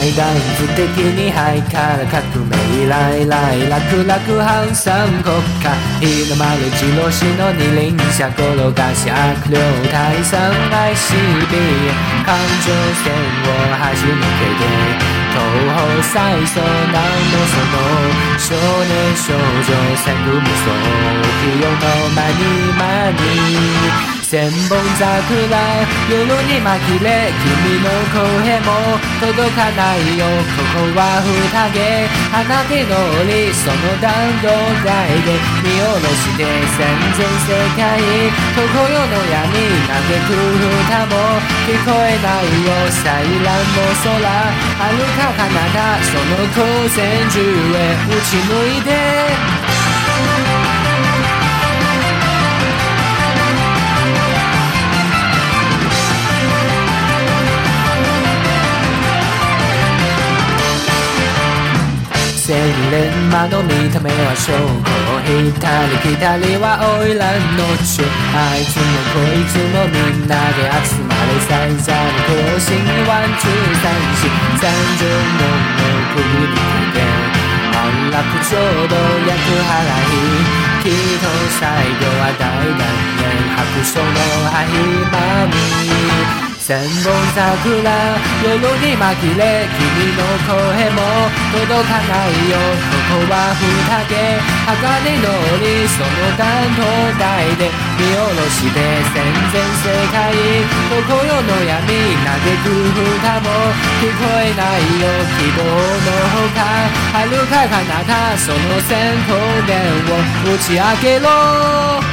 階段図的にハイから革命来来楽々反三国家日の丸印の二輪車転がし悪霊退散 ICB 環状線を走り抜けて東方最速何のその少年少女戦組争清の間に間に千本桜夜に紛れ君の声も届かないよここは宴花火のりその弾道台で見下ろして戦前世界ここ世の闇嘆く歌も聞こえないよ彩乱の空遥か彼方その光線中へ打ち抜いて千連魔の見た目は証拠左左は花魁の中あいつもこいつもみんなで集まれ。最初の更新ワンツー三四三十問のくぐり抜け安楽ちょうど厄払いきっと最後は大団円白書の合間に千本桜夜に紛れ君の声も届かないよここは宴鋼のりその弾頭台で見下ろして戦前世界ここ世の闇嘆く歌も聞こえないよ希望のほか遥か彼方その閃光電を打ち明けろ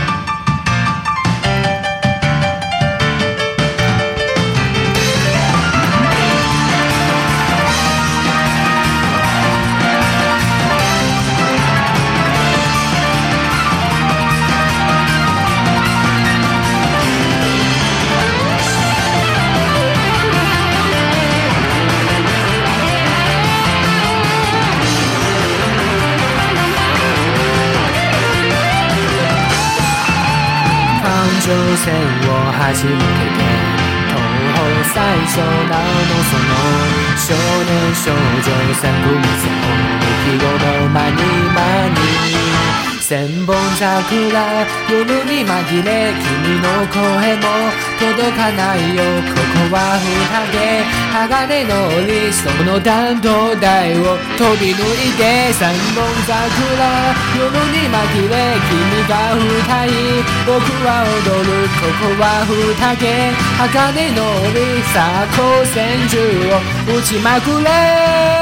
上線を走り抜けて東方最初なのその少年少女三組その生の間に間に 千本桜夜に紛れ君の声も届かないよここは宴鋼のりその弾道台を飛び抜いて三本桜夜に紛れ君が歌い僕は踊るここは宴鋼のりさあ光線銃を撃ちまくれ